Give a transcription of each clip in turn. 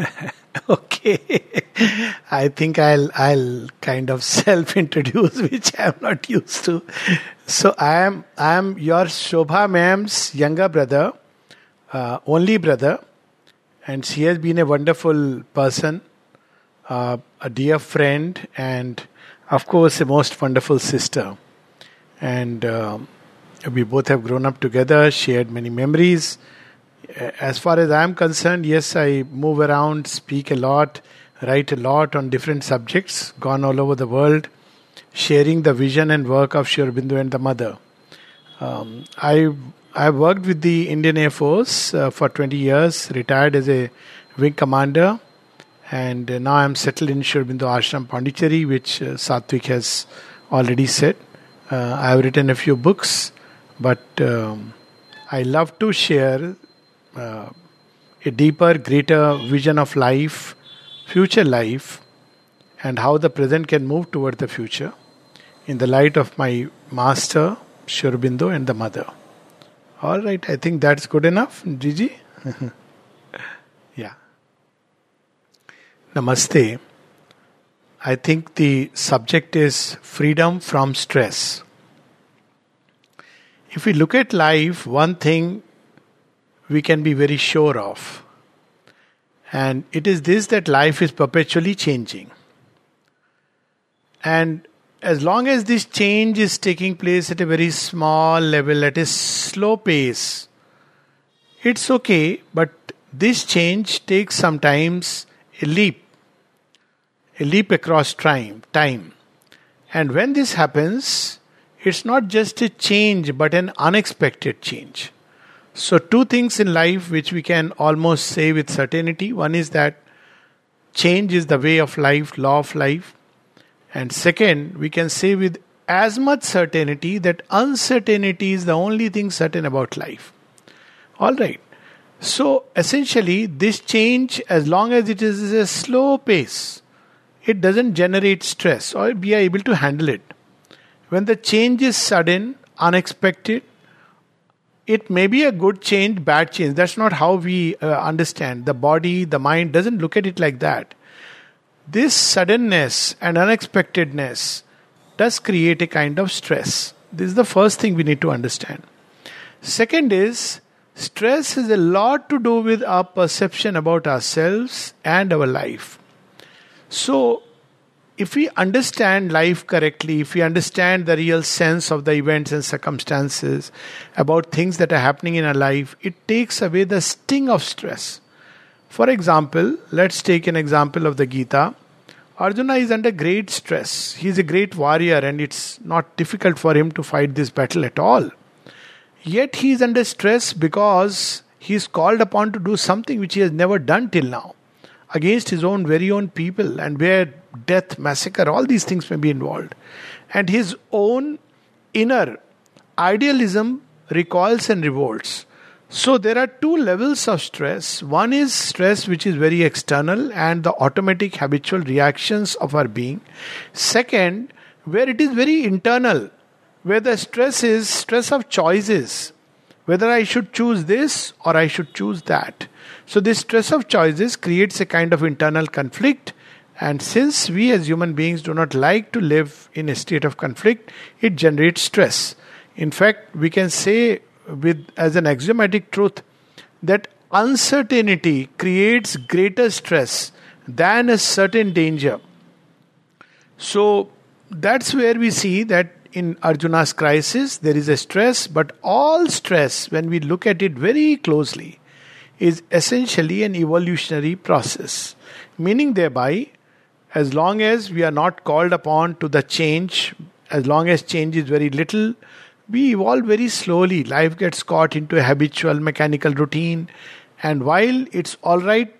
okay. I think I'll I'll kind of self-introduce, which I'm not used to. So I am I am your Shobha ma'am's younger brother, uh, only brother, and she has been a wonderful person, uh, a dear friend, and of course a most wonderful sister. And um, we both have grown up together, shared many memories as far as I'm concerned, yes, I move around, speak a lot, write a lot on different subjects, gone all over the world, sharing the vision and work of Sri and the Mother. Um, I I worked with the Indian Air Force uh, for 20 years, retired as a wing commander, and uh, now I'm settled in Sri Ashram Pondicherry, which uh, Satwik has already said. Uh, I have written a few books, but um, I love to share uh, a deeper, greater vision of life, future life, and how the present can move toward the future in the light of my master, Sri Aurobindo, and the mother. All right, I think that's good enough, Gigi. yeah. Namaste. I think the subject is freedom from stress. If we look at life, one thing we can be very sure of. And it is this that life is perpetually changing. And as long as this change is taking place at a very small level, at a slow pace, it's okay, but this change takes sometimes a leap, a leap across time. time. And when this happens, it's not just a change, but an unexpected change. So, two things in life which we can almost say with certainty one is that change is the way of life, law of life. And second, we can say with as much certainty that uncertainty is the only thing certain about life. All right. So, essentially, this change, as long as it is a slow pace, it doesn't generate stress or we are able to handle it. When the change is sudden, unexpected, it may be a good change, bad change. That's not how we uh, understand. The body, the mind doesn't look at it like that. This suddenness and unexpectedness does create a kind of stress. This is the first thing we need to understand. Second is, stress has a lot to do with our perception about ourselves and our life. So, if we understand life correctly, if we understand the real sense of the events and circumstances about things that are happening in our life, it takes away the sting of stress. For example, let's take an example of the Gita. Arjuna is under great stress. He is a great warrior and it's not difficult for him to fight this battle at all. Yet he is under stress because he is called upon to do something which he has never done till now against his own very own people and where death, massacre, all these things may be involved. And his own inner idealism recoils and revolts. So there are two levels of stress. One is stress which is very external and the automatic habitual reactions of our being. Second, where it is very internal, where the stress is stress of choices. Whether I should choose this or I should choose that. So this stress of choices creates a kind of internal conflict and since we as human beings do not like to live in a state of conflict, it generates stress. In fact, we can say with as an axiomatic truth that uncertainty creates greater stress than a certain danger. So that's where we see that in Arjuna's crisis there is a stress, but all stress, when we look at it very closely, is essentially an evolutionary process. Meaning, thereby, as long as we are not called upon to the change, as long as change is very little, we evolve very slowly. Life gets caught into a habitual mechanical routine. And while it's all right,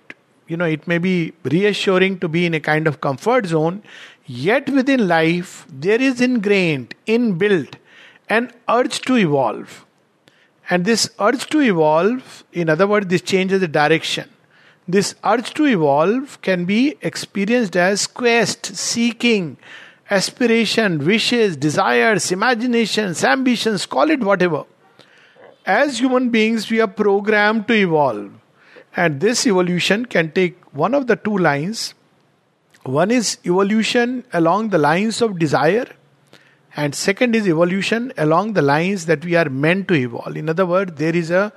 you know, it may be reassuring to be in a kind of comfort zone, yet within life, there is ingrained, inbuilt, an urge to evolve. And this urge to evolve, in other words, this changes the direction. This urge to evolve can be experienced as quest, seeking, aspiration, wishes, desires, imaginations, ambitions, call it whatever. As human beings, we are programmed to evolve. And this evolution can take one of the two lines. One is evolution along the lines of desire, and second is evolution along the lines that we are meant to evolve. In other words, there is a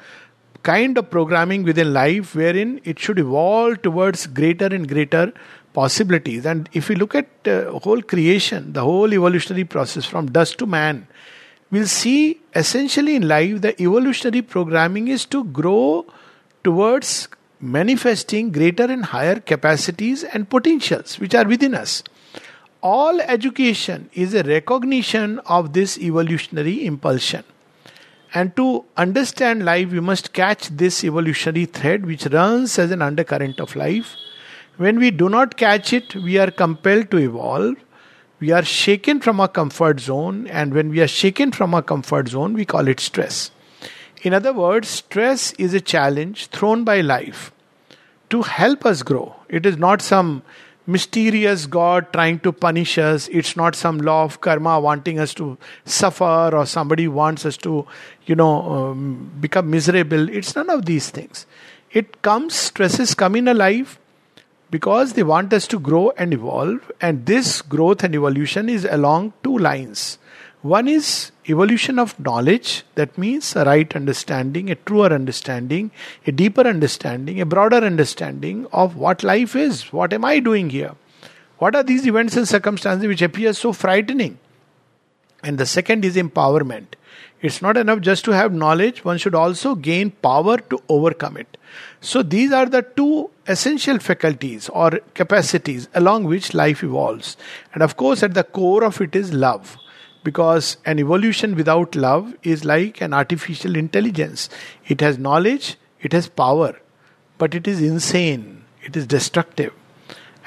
kind of programming within life wherein it should evolve towards greater and greater possibilities. And if we look at uh, whole creation, the whole evolutionary process from dust to man, we'll see essentially in life the evolutionary programming is to grow towards manifesting greater and higher capacities and potentials which are within us. All education is a recognition of this evolutionary impulsion. And to understand life, we must catch this evolutionary thread which runs as an undercurrent of life. When we do not catch it, we are compelled to evolve. We are shaken from our comfort zone, and when we are shaken from our comfort zone, we call it stress. In other words, stress is a challenge thrown by life to help us grow. It is not some mysterious God trying to punish us. It's not some law of karma wanting us to suffer or somebody wants us to, you know, um, become miserable. It's none of these things. It comes, stresses come in a life because they want us to grow and evolve. And this growth and evolution is along two lines. One is evolution of knowledge, that means a right understanding, a truer understanding, a deeper understanding, a broader understanding of what life is. What am I doing here? What are these events and circumstances which appear so frightening? And the second is empowerment. It's not enough just to have knowledge, one should also gain power to overcome it. So, these are the two essential faculties or capacities along which life evolves. And of course, at the core of it is love because an evolution without love is like an artificial intelligence. It has knowledge, it has power, but it is insane, it is destructive.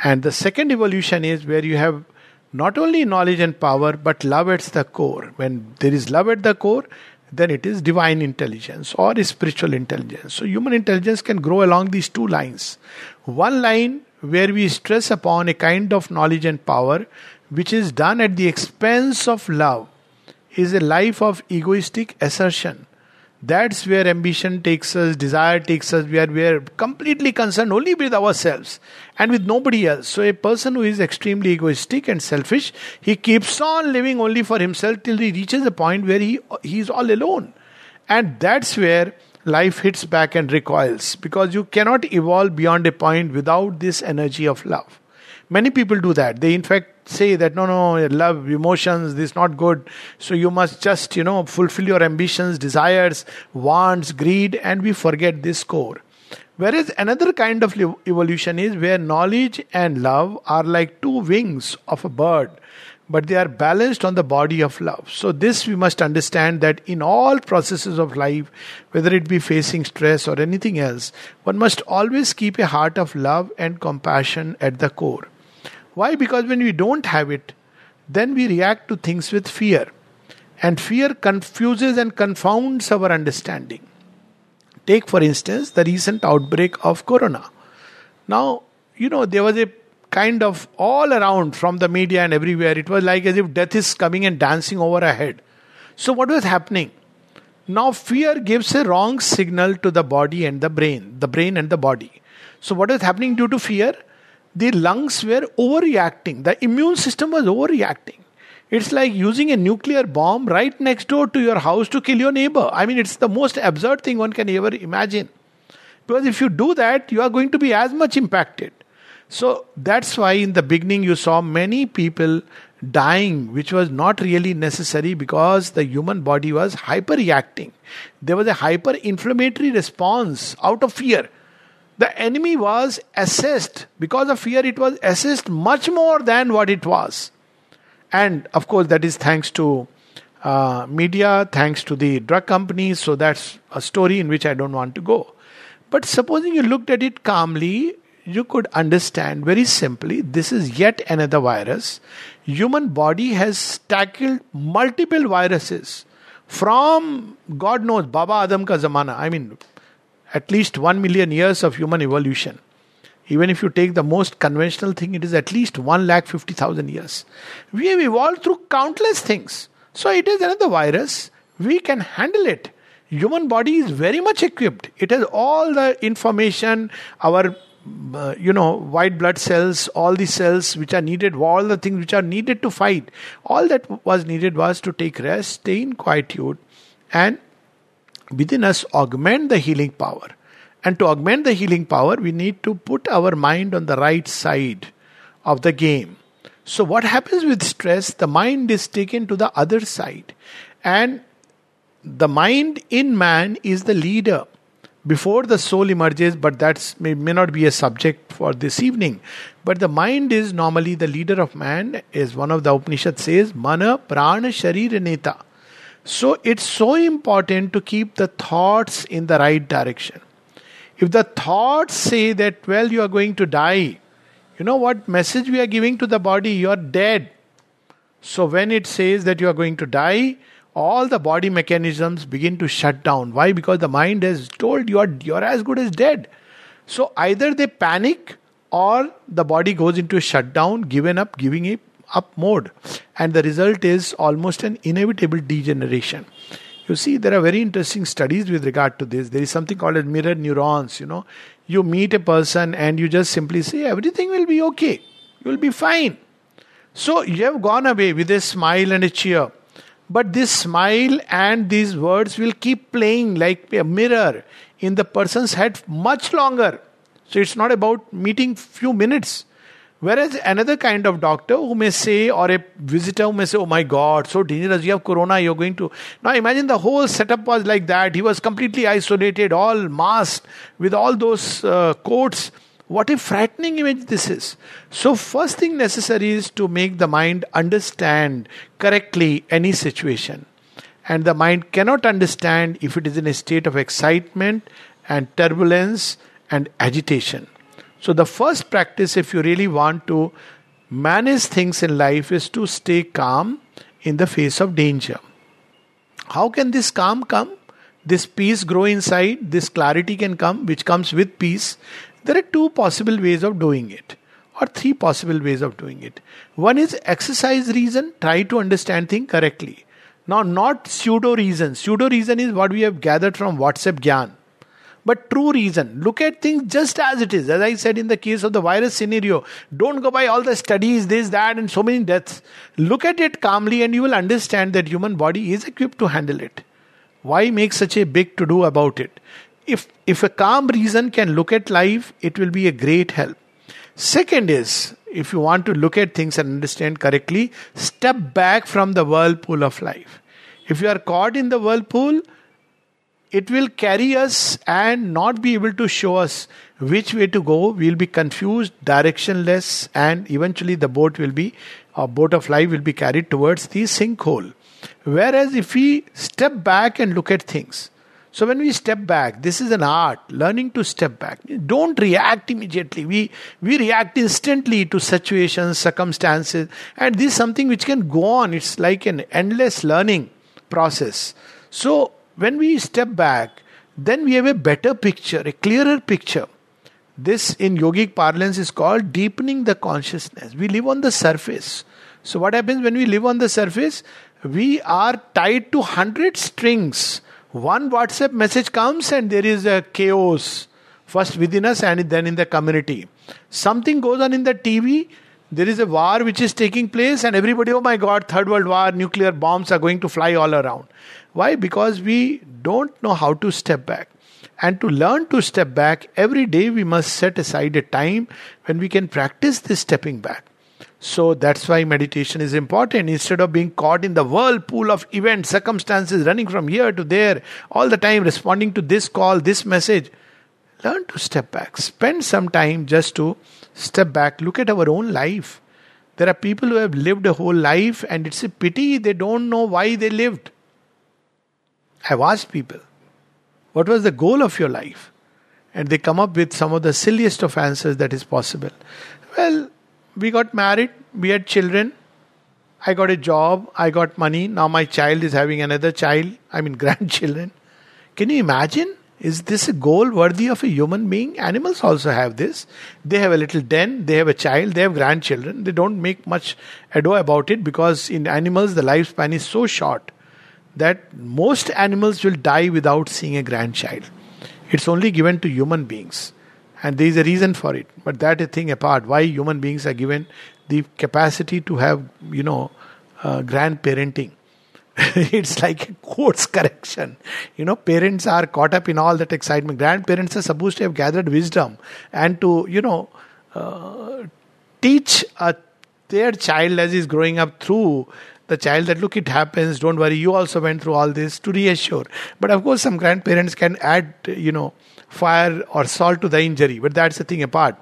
And the second evolution is where you have not only knowledge and power, but love at the core. When there is love at the core, then it is divine intelligence or spiritual intelligence. So, human intelligence can grow along these two lines. One line where we stress upon a kind of knowledge and power which is done at the expense of love is a life of egoistic assertion. That's where ambition takes us, desire takes us, where we are completely concerned only with ourselves and with nobody else. So, a person who is extremely egoistic and selfish, he keeps on living only for himself till he reaches a point where he, he is all alone. And that's where life hits back and recoils because you cannot evolve beyond a point without this energy of love. Many people do that. They, in fact, say that no, no, love, emotions, this is not good. So you must just, you know, fulfill your ambitions, desires, wants, greed, and we forget this core. Whereas another kind of evolution is where knowledge and love are like two wings of a bird, but they are balanced on the body of love. So, this we must understand that in all processes of life, whether it be facing stress or anything else, one must always keep a heart of love and compassion at the core. Why? Because when we don't have it, then we react to things with fear. And fear confuses and confounds our understanding. Take, for instance, the recent outbreak of corona. Now, you know, there was a kind of all around from the media and everywhere, it was like as if death is coming and dancing over our head. So, what was happening? Now, fear gives a wrong signal to the body and the brain, the brain and the body. So, what is happening due to fear? The lungs were overreacting. The immune system was overreacting. It's like using a nuclear bomb right next door to your house to kill your neighbor. I mean, it's the most absurd thing one can ever imagine. Because if you do that, you are going to be as much impacted. So that's why in the beginning you saw many people dying, which was not really necessary because the human body was hyperreacting. There was a hyper inflammatory response out of fear the enemy was assessed. Because of fear it was assessed much more than what it was. And of course that is thanks to uh, media thanks to the drug companies. So that's a story in which i don't want to go. But supposing you looked at it calmly you could understand very simply this is yet another virus. Human body has tackled multiple viruses from god knows baba adam ka zamana. I mean at least 1 million years of human evolution. Even if you take the most conventional thing, it is at least 1 lakh 50,000 years. We have evolved through countless things. So it is another virus. We can handle it. Human body is very much equipped. It has all the information. Our uh, you know, white blood cells, all the cells which are needed, all the things which are needed to fight. All that was needed was to take rest, stay in quietude, and within us augment the healing power. And to augment the healing power, we need to put our mind on the right side of the game. So, what happens with stress? The mind is taken to the other side. And the mind in man is the leader before the soul emerges, but that may, may not be a subject for this evening. But the mind is normally the leader of man, as one of the Upanishad says, Mana Prana Sharir Neta. So it's so important to keep the thoughts in the right direction. If the thoughts say that, well, you are going to die, you know what message we are giving to the body? You are dead. So when it says that you are going to die, all the body mechanisms begin to shut down. Why? Because the mind has told you are you're as good as dead. So either they panic or the body goes into a shutdown, given up, giving it up mode. And the result is almost an inevitable degeneration. You see, there are very interesting studies with regard to this. There is something called as mirror neurons. You know, you meet a person and you just simply say, everything will be okay. You will be fine. So you have gone away with a smile and a cheer. But this smile and these words will keep playing like a mirror in the person's head much longer. So it's not about meeting few minutes. Whereas another kind of doctor who may say, or a visitor who may say, Oh my God, so dangerous, you have corona, you're going to. Now imagine the whole setup was like that. He was completely isolated, all masked, with all those uh, coats what a frightening image this is. So, first thing necessary is to make the mind understand correctly any situation. And the mind cannot understand if it is in a state of excitement and turbulence and agitation. So, the first practice, if you really want to manage things in life, is to stay calm in the face of danger. How can this calm come? This peace grow inside, this clarity can come, which comes with peace. There are two possible ways of doing it, or three possible ways of doing it. One is exercise reason, try to understand things correctly. Now, not pseudo reason. Pseudo reason is what we have gathered from WhatsApp Gyan. But true reason. Look at things just as it is. As I said in the case of the virus scenario, don't go by all the studies, this, that, and so many deaths. Look at it calmly and you will understand that human body is equipped to handle it. Why make such a big to do about it? if if a calm reason can look at life, it will be a great help. Second is if you want to look at things and understand correctly, step back from the whirlpool of life. If you are caught in the whirlpool, it will carry us and not be able to show us which way to go. We'll be confused, directionless, and eventually the boat will be, a boat of life will be carried towards the sinkhole. Whereas if we step back and look at things, so when we step back, this is an art, learning to step back. Don't react immediately. We we react instantly to situations, circumstances, and this is something which can go on. It's like an endless learning process. So when we step back, then we have a better picture, a clearer picture. This in yogic parlance is called deepening the consciousness. We live on the surface. So what happens when we live on the surface? We are tied to hundred strings one WhatsApp message comes and there is a chaos, first within us and then in the community. Something goes on in the TV, there is a war which is taking place, and everybody, oh my god, third world war, nuclear bombs are going to fly all around. Why? Because we don't know how to step back. And to learn to step back, every day we must set aside a time when we can practice this stepping back. So that's why meditation is important. Instead of being caught in the whirlpool of events, circumstances, running from here to there, all the time responding to this call, this message, learn to step back. Spend some time just to step back. Look at our own life. There are people who have lived a whole life, and it's a pity they don't know why they lived. I've asked people, what was the goal of your life? And they come up with some of the silliest of answers that is possible. Well, we got married, we had children. I got a job, I got money. Now my child is having another child, I mean grandchildren. Can you imagine? Is this a goal worthy of a human being? Animals also have this. They have a little den, they have a child, they have grandchildren. They don't make much ado about it because in animals the lifespan is so short that most animals will die without seeing a grandchild. It's only given to human beings. And there is a reason for it. But that is thing apart. Why human beings are given the capacity to have, you know, uh, grandparenting. it's like a course correction. You know, parents are caught up in all that excitement. Grandparents are supposed to have gathered wisdom and to, you know, uh, teach a, their child as he's growing up through the child that look it happens don't worry you also went through all this to reassure. But of course some grandparents can add you know fire or salt to the injury but that's the thing apart.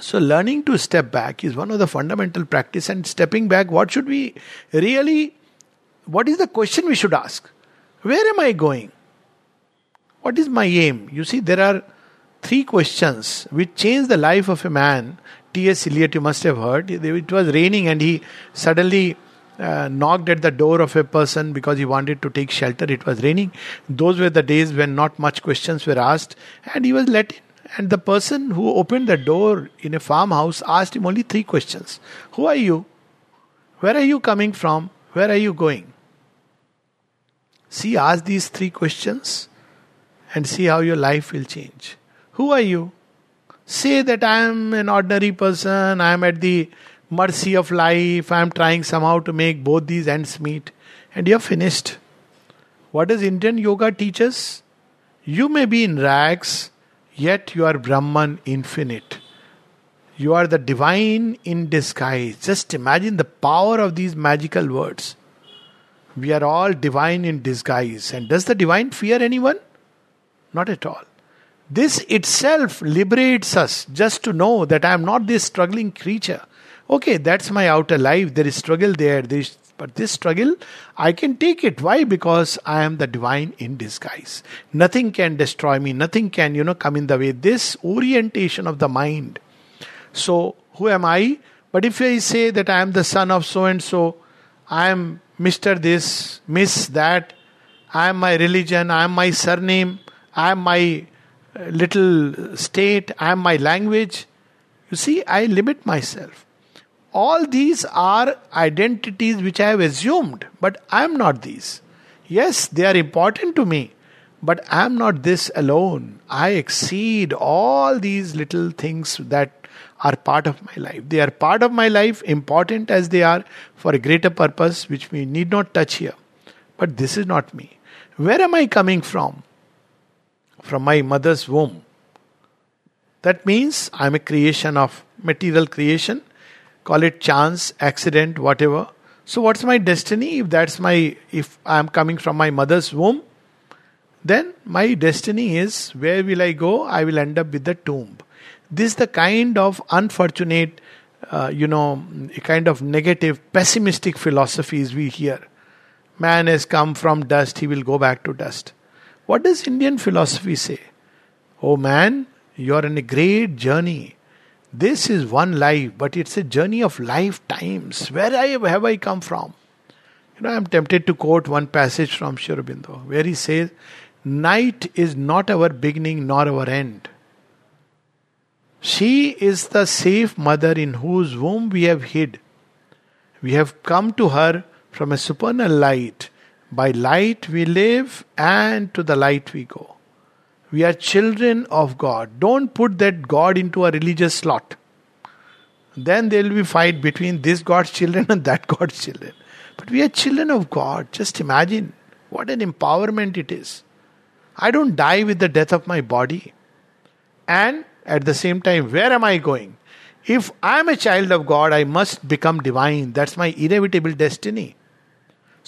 So learning to step back is one of the fundamental practice and stepping back what should we really what is the question we should ask? Where am i going? What is my aim? You see there are three questions which change the life of a man. T.S. Eliot, you must have heard. It was raining and he suddenly uh, knocked at the door of a person because he wanted to take shelter. It was raining. Those were the days when not much questions were asked, and he was let in. And the person who opened the door in a farmhouse asked him only three questions Who are you? Where are you coming from? Where are you going? See, ask these three questions and see how your life will change. Who are you? Say that I am an ordinary person, I am at the mercy of life. I am trying somehow to make both these ends meet. And you're finished. What does Indian yoga teach us? You may be in rags, yet you are Brahman infinite. You are the divine in disguise. Just imagine the power of these magical words. We are all divine in disguise. And does the divine fear anyone? Not at all. This itself liberates us just to know that I am not this struggling creature okay, that's my outer life. There is struggle there. There is, but this struggle, I can take it. Why? Because I am the divine in disguise. Nothing can destroy me. Nothing can, you know, come in the way. This orientation of the mind. So, who am I? But if I say that I am the son of so and so, I am Mr. This, Miss That, I am my religion, I am my surname, I am my uh, little state, I am my language. You see, I limit myself. All these are identities which I have assumed, but I am not these. Yes, they are important to me, but I am not this alone. I exceed all these little things that are part of my life. They are part of my life, important as they are, for a greater purpose which we need not touch here. But this is not me. Where am I coming from? From my mother's womb. That means I am a creation of material creation call it chance, accident, whatever. So, what's my destiny? If that's my, if I'm coming from my mother's womb, then my destiny is where will I go? I will end up with the tomb. This is the kind of unfortunate, uh, you know, kind of negative, pessimistic philosophies we hear. Man has come from dust, he will go back to dust. What does Indian philosophy say? Oh man, you are in a great journey. This is one life, but it's a journey of lifetimes. Where I, have I come from? You know, I'm tempted to quote one passage from Sri where he says, Night is not our beginning nor our end. She is the safe mother in whose womb we have hid. We have come to her from a supernal light. By light we live, and to the light we go. We are children of God. Don't put that God into a religious slot. Then there will be fight between this God's children and that God's children. But we are children of God. Just imagine what an empowerment it is. I don't die with the death of my body. And at the same time, where am I going? If I am a child of God, I must become divine. That's my inevitable destiny.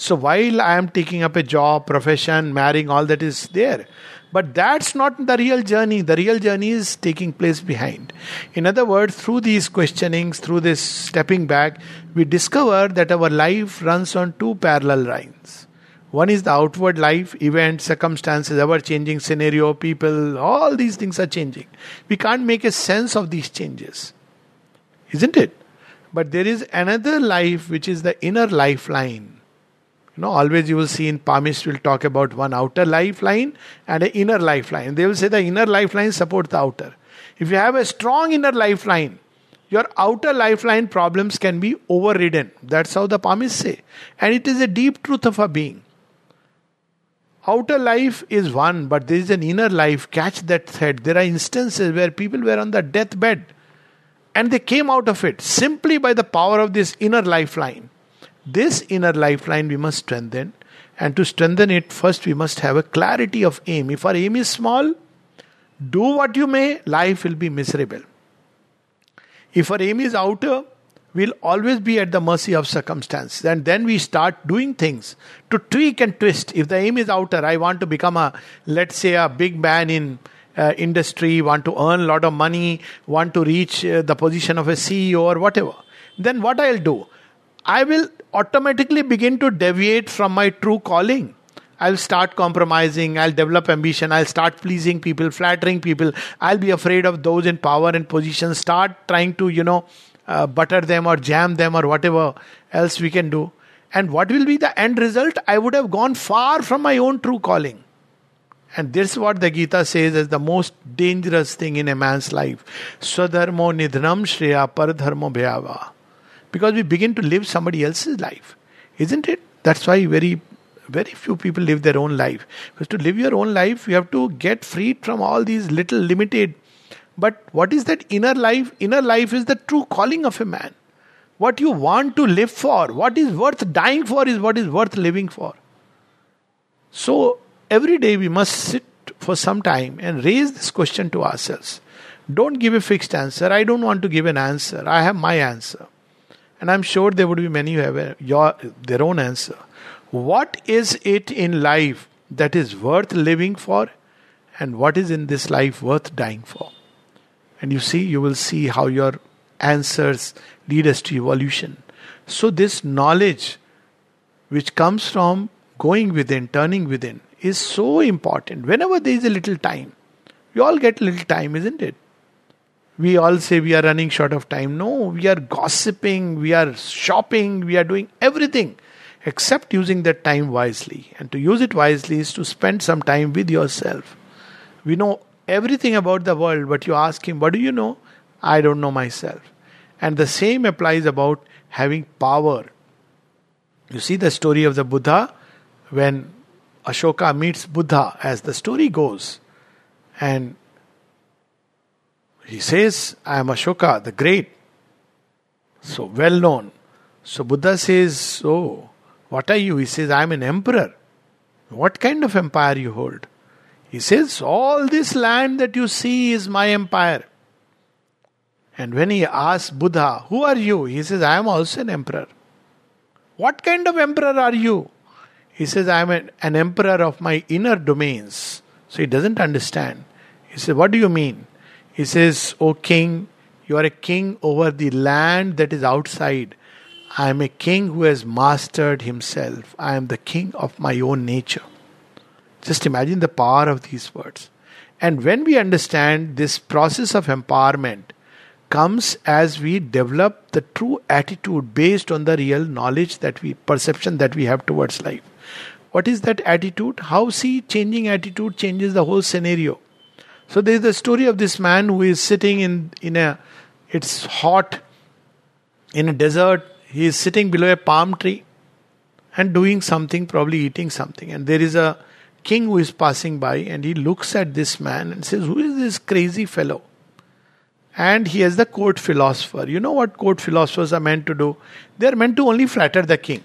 So while I am taking up a job, profession, marrying, all that is there, but that's not the real journey. The real journey is taking place behind. In other words, through these questionings, through this stepping back, we discover that our life runs on two parallel lines. One is the outward life, events, circumstances, ever changing scenario, people, all these things are changing. We can't make a sense of these changes. Isn't it? But there is another life which is the inner lifeline you know, always you will see in palmist will talk about one outer lifeline and an inner lifeline. They will say the inner lifeline supports the outer. If you have a strong inner lifeline, your outer lifeline problems can be overridden. That's how the palmists say. And it is a deep truth of a being. Outer life is one, but there is an inner life. Catch that thread. There are instances where people were on the deathbed and they came out of it simply by the power of this inner lifeline. This inner lifeline we must strengthen. And to strengthen it, first we must have a clarity of aim. If our aim is small, do what you may, life will be miserable. If our aim is outer, we'll always be at the mercy of circumstance. And then we start doing things to tweak and twist. If the aim is outer, I want to become a, let's say, a big man in uh, industry, want to earn a lot of money, want to reach uh, the position of a CEO or whatever, then what I'll do? I will automatically begin to deviate from my true calling. I'll start compromising, I'll develop ambition, I'll start pleasing people, flattering people, I'll be afraid of those in power and position, start trying to, you know, uh, butter them or jam them or whatever else we can do. And what will be the end result? I would have gone far from my own true calling. And this is what the Gita says as the most dangerous thing in a man's life. Swadharmo nidhanam shreya paradharmo bhyava. Because we begin to live somebody else's life. Isn't it? That's why very very few people live their own life. Because to live your own life, you have to get freed from all these little limited. But what is that inner life? Inner life is the true calling of a man. What you want to live for, what is worth dying for, is what is worth living for. So every day we must sit for some time and raise this question to ourselves. Don't give a fixed answer. I don't want to give an answer. I have my answer. And I'm sure there would be many who have your, their own answer. What is it in life that is worth living for? And what is in this life worth dying for? And you see, you will see how your answers lead us to evolution. So, this knowledge which comes from going within, turning within, is so important. Whenever there is a little time, we all get a little time, isn't it? We all say we are running short of time. No, we are gossiping, we are shopping, we are doing everything except using that time wisely. And to use it wisely is to spend some time with yourself. We know everything about the world, but you ask him, What do you know? I don't know myself. And the same applies about having power. You see the story of the Buddha when Ashoka meets Buddha, as the story goes, and he says, I am Ashoka, the great. So well known. So Buddha says, Oh, what are you? He says, I am an emperor. What kind of empire you hold? He says, All this land that you see is my empire. And when he asks Buddha, Who are you? He says, I am also an emperor. What kind of emperor are you? He says, I am an emperor of my inner domains. So he doesn't understand. He says, What do you mean? He says, O king, you are a king over the land that is outside. I am a king who has mastered himself. I am the king of my own nature. Just imagine the power of these words. And when we understand this process of empowerment comes as we develop the true attitude based on the real knowledge that we perception that we have towards life. What is that attitude? How see changing attitude changes the whole scenario. So there is the story of this man who is sitting in in a it's hot in a desert. He is sitting below a palm tree and doing something, probably eating something. And there is a king who is passing by and he looks at this man and says, Who is this crazy fellow? And he is the court philosopher. You know what court philosophers are meant to do? They are meant to only flatter the king.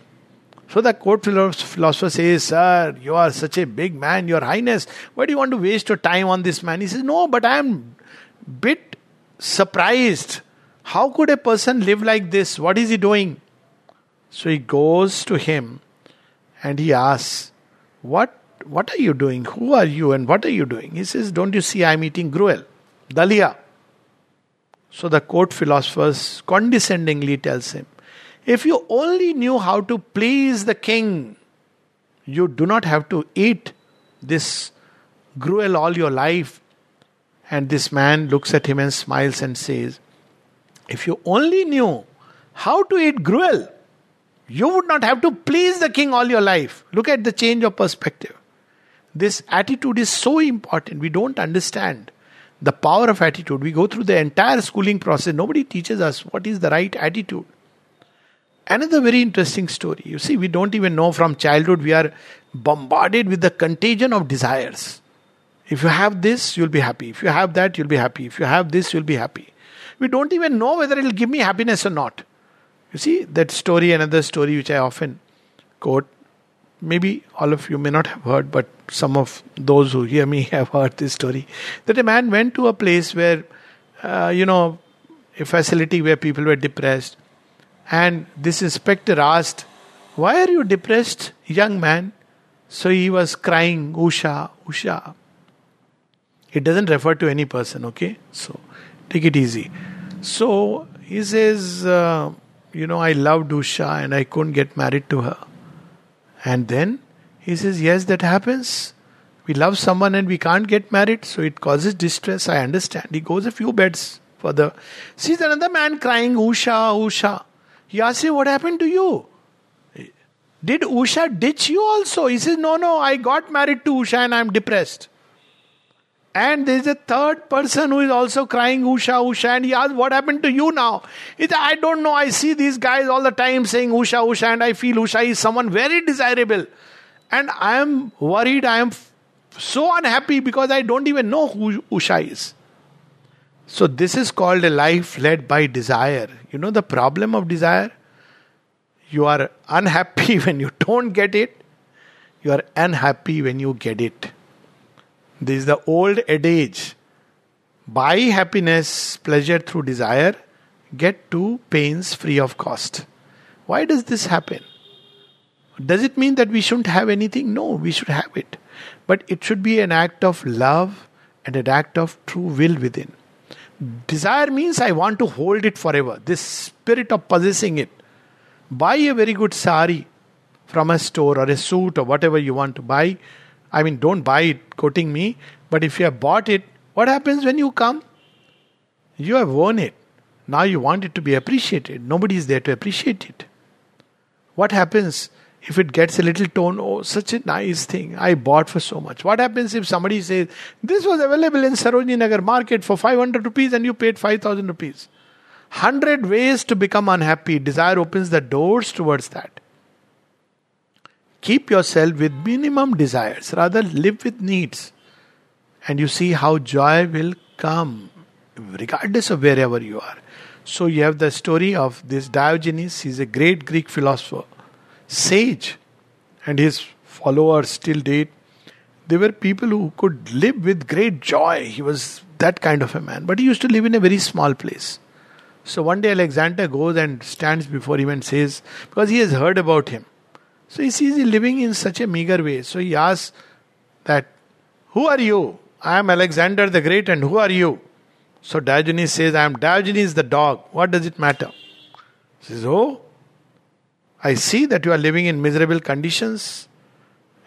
So the court philosopher says, Sir, you are such a big man, Your Highness. Why do you want to waste your time on this man? He says, No, but I am bit surprised. How could a person live like this? What is he doing? So he goes to him and he asks, What what are you doing? Who are you and what are you doing? He says, Don't you see I'm eating gruel? Dalia. So the court philosopher condescendingly tells him, if you only knew how to please the king, you do not have to eat this gruel all your life. And this man looks at him and smiles and says, If you only knew how to eat gruel, you would not have to please the king all your life. Look at the change of perspective. This attitude is so important. We don't understand the power of attitude. We go through the entire schooling process. Nobody teaches us what is the right attitude. Another very interesting story. You see, we don't even know from childhood, we are bombarded with the contagion of desires. If you have this, you'll be happy. If you have that, you'll be happy. If you have this, you'll be happy. We don't even know whether it'll give me happiness or not. You see, that story, another story which I often quote, maybe all of you may not have heard, but some of those who hear me have heard this story. That a man went to a place where, uh, you know, a facility where people were depressed. And this inspector asked, Why are you depressed, young man? So he was crying, Usha, Usha. It doesn't refer to any person, okay? So take it easy. So he says, uh, You know, I loved Usha and I couldn't get married to her. And then he says, Yes, that happens. We love someone and we can't get married, so it causes distress. I understand. He goes a few beds further. Sees another man crying, Usha, Usha. He him, What happened to you? Did Usha ditch you also? He says, No, no, I got married to Usha and I'm depressed. And there is a third person who is also crying, Usha, Usha, and he asks, What happened to you now? He says, I don't know. I see these guys all the time saying Usha, Usha, and I feel Usha is someone very desirable. And I am worried, I am so unhappy because I don't even know who Usha is. So, this is called a life led by desire. You know the problem of desire? You are unhappy when you don't get it, you are unhappy when you get it. This is the old adage buy happiness, pleasure through desire, get two pains free of cost. Why does this happen? Does it mean that we shouldn't have anything? No, we should have it. But it should be an act of love and an act of true will within. Desire means I want to hold it forever. This spirit of possessing it. Buy a very good sari from a store or a suit or whatever you want to buy I mean, don't buy it quoting me, but if you have bought it, what happens when you come? You have worn it. Now you want it to be appreciated. Nobody is there to appreciate it. What happens if it gets a little tone? Oh, such a nice thing. I bought for so much. What happens if somebody says, This was available in Sarojini Nagar market for 500 rupees and you paid 5000 rupees? 100 ways to become unhappy. Desire opens the doors towards that. Keep yourself with minimum desires, rather, live with needs. And you see how joy will come, regardless of wherever you are. So, you have the story of this Diogenes, he's a great Greek philosopher, sage, and his followers till date. They were people who could live with great joy. He was that kind of a man, but he used to live in a very small place. So one day Alexander goes and stands before him and says, because he has heard about him, so he sees he living in such a meager way. So he asks that, Who are you? I am Alexander the Great, and who are you? So Diogenes says, I am Diogenes the dog. What does it matter? He says, Oh, I see that you are living in miserable conditions.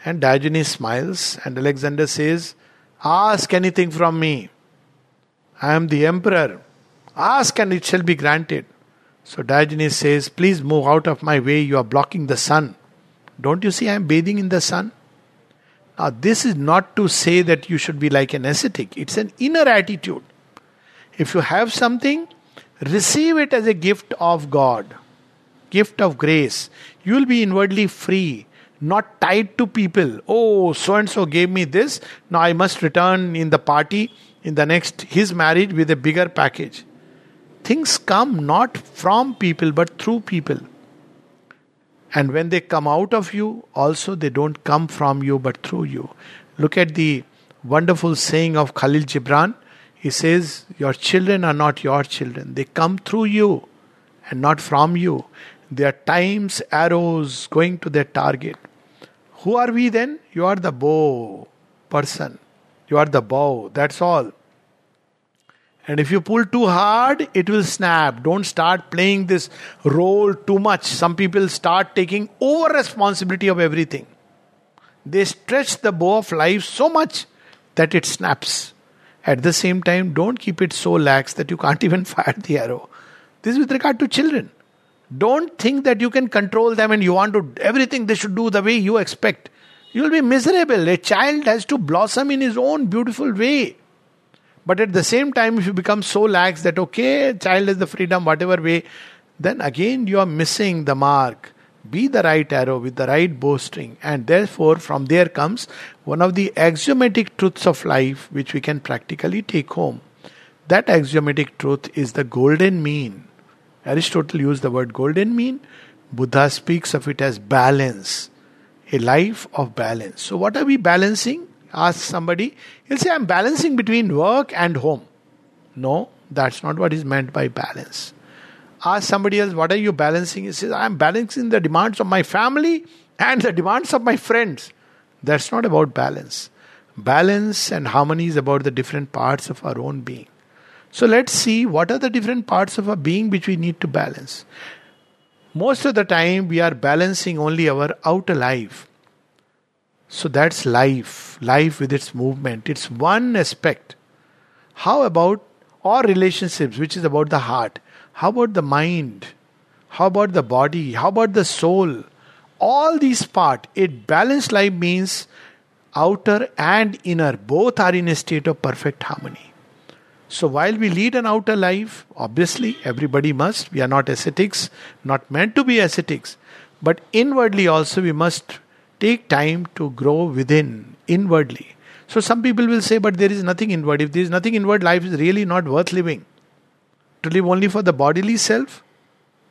And Diogenes smiles, and Alexander says, Ask anything from me. I am the emperor. Ask and it shall be granted. So Diogenes says, Please move out of my way, you are blocking the sun. Don't you see I am bathing in the sun? Now, this is not to say that you should be like an ascetic, it's an inner attitude. If you have something, receive it as a gift of God, gift of grace. You will be inwardly free, not tied to people. Oh, so and so gave me this, now I must return in the party, in the next, his marriage with a bigger package. Things come not from people but through people. And when they come out of you, also they don't come from you but through you. Look at the wonderful saying of Khalil Gibran. He says, Your children are not your children, they come through you and not from you. They are times arrows going to their target. Who are we then? You are the bow person. You are the bow. That's all. And if you pull too hard, it will snap. Don't start playing this role too much. Some people start taking over responsibility of everything. They stretch the bow of life so much that it snaps. At the same time, don't keep it so lax that you can't even fire the arrow. This is with regard to children. Don't think that you can control them and you want to everything they should do the way you expect. You will be miserable. A child has to blossom in his own beautiful way. But at the same time, if you become so lax that, okay, child has the freedom, whatever way, then again you are missing the mark. Be the right arrow with the right bowstring, and therefore from there comes one of the axiomatic truths of life which we can practically take home. That axiomatic truth is the golden mean. Aristotle used the word golden mean. Buddha speaks of it as balance, a life of balance. So, what are we balancing? Ask somebody. He'll say, I'm balancing between work and home. No, that's not what is meant by balance. Ask somebody else, what are you balancing? He says, I'm balancing the demands of my family and the demands of my friends. That's not about balance. Balance and harmony is about the different parts of our own being. So let's see what are the different parts of our being which we need to balance. Most of the time, we are balancing only our outer life. So that's life, life with its movement. It's one aspect. How about our relationships, which is about the heart? How about the mind? How about the body? How about the soul? All these parts, a balanced life means outer and inner, both are in a state of perfect harmony. So while we lead an outer life, obviously everybody must, we are not ascetics, not meant to be ascetics, but inwardly also we must take time to grow within, inwardly. So some people will say, but there is nothing inward. If there is nothing inward, life is really not worth living to live only for the bodily self,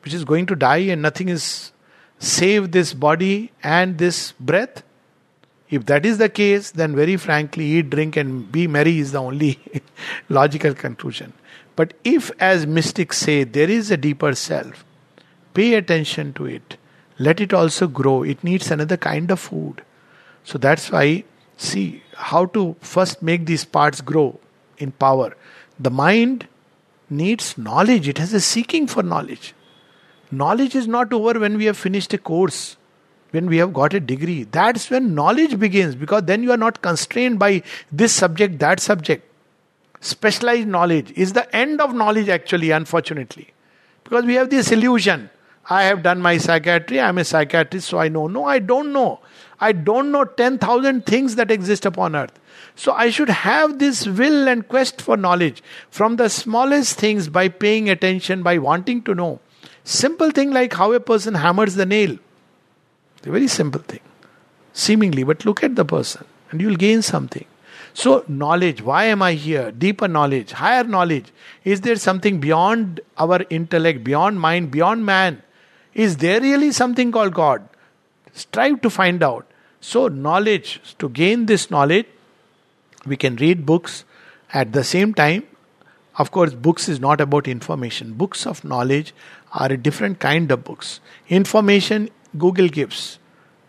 which is going to die and nothing is save this body and this breath? If that is the case, then very frankly, eat, drink, and be merry is the only logical conclusion. But if, as mystics say, there is a deeper self, pay attention to it. Let it also grow. It needs another kind of food. So that's why, see how to first make these parts grow in power. The mind needs knowledge, it has a seeking for knowledge. Knowledge is not over when we have finished a course, when we have got a degree. That's when knowledge begins because then you are not constrained by this subject, that subject. Specialized knowledge is the end of knowledge, actually, unfortunately. Because we have this illusion. I have done my psychiatry, I am a psychiatrist, so I know. No, I don't know. I don't know 10,000 things that exist upon earth. So I should have this will and quest for knowledge from the smallest things by paying attention, by wanting to know. Simple thing like how a person hammers the nail. A very simple thing, seemingly, but look at the person and you'll gain something. So, knowledge, why am I here? Deeper knowledge, higher knowledge. Is there something beyond our intellect, beyond mind, beyond man? Is there really something called God? Strive to find out. So, knowledge, to gain this knowledge, we can read books at the same time of course books is not about information books of knowledge are a different kind of books information google gives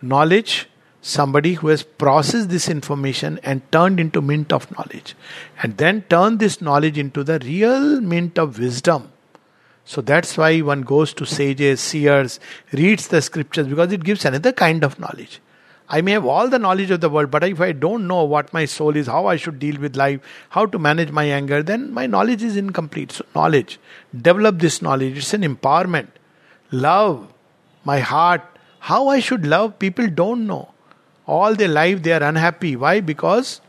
knowledge somebody who has processed this information and turned into mint of knowledge and then turned this knowledge into the real mint of wisdom so that's why one goes to sages seers reads the scriptures because it gives another kind of knowledge I may have all the knowledge of the world, but if I don't know what my soul is, how I should deal with life, how to manage my anger, then my knowledge is incomplete. So, knowledge. Develop this knowledge. It's an empowerment. Love. My heart. How I should love, people don't know. All their life they are unhappy. Why? Because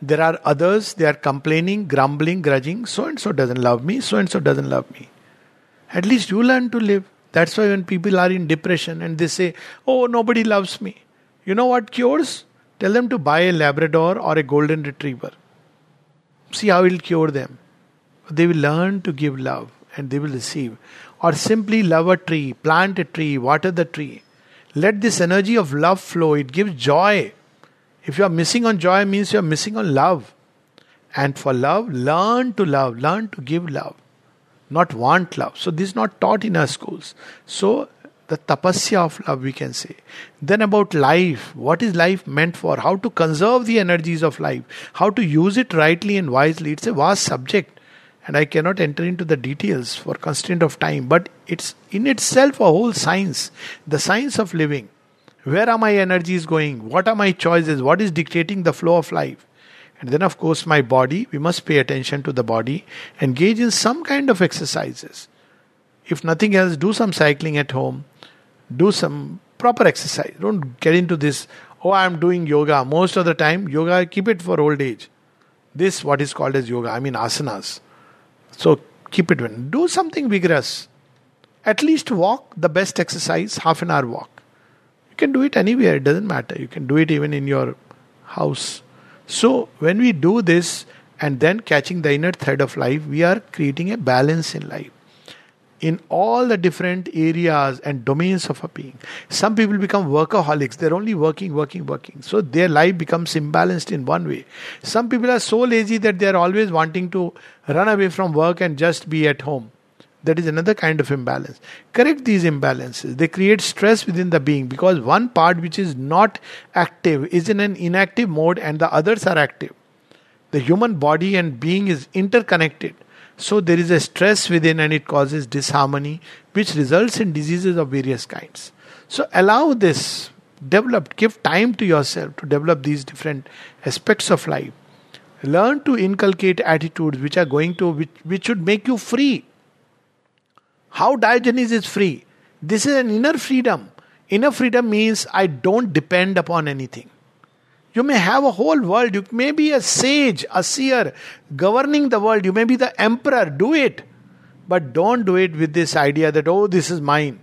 there are others, they are complaining, grumbling, grudging. So and so doesn't love me, so and so doesn't love me. At least you learn to live. That's why when people are in depression and they say, Oh, nobody loves me, you know what cures? Tell them to buy a Labrador or a Golden Retriever. See how it will cure them. They will learn to give love and they will receive. Or simply love a tree, plant a tree, water the tree. Let this energy of love flow, it gives joy. If you are missing on joy, means you are missing on love. And for love, learn to love, learn to give love not want love. So this is not taught in our schools. So the tapasya of love we can say. Then about life, what is life meant for? How to conserve the energies of life? How to use it rightly and wisely? It's a vast subject and I cannot enter into the details for constraint of time, but it's in itself a whole science, the science of living. Where are my energies going? What are my choices? What is dictating the flow of life? And then, of course, my body, we must pay attention to the body, engage in some kind of exercises. If nothing else, do some cycling at home, do some proper exercise. Don't get into this, oh, I'm doing yoga. Most of the time, yoga, keep it for old age. This, what is called as yoga, I mean asanas. So keep it. Do something vigorous. At least walk, the best exercise, half an hour walk. You can do it anywhere, it doesn't matter. You can do it even in your house. So, when we do this and then catching the inner thread of life, we are creating a balance in life in all the different areas and domains of a being. Some people become workaholics, they're only working, working, working. So their life becomes imbalanced in one way. Some people are so lazy that they're always wanting to run away from work and just be at home. That is another kind of imbalance. Correct these imbalances. They create stress within the being because one part which is not active is in an inactive mode and the others are active. The human body and being is interconnected. So there is a stress within and it causes disharmony, which results in diseases of various kinds. So allow this, develop, give time to yourself to develop these different aspects of life. Learn to inculcate attitudes which are going to which, which should make you free how Diogenes is free? This is an inner freedom. Inner freedom means I don't depend upon anything. You may have a whole world. You may be a sage, a seer, governing the world. You may be the emperor. Do it. But don't do it with this idea that, oh, this is mine.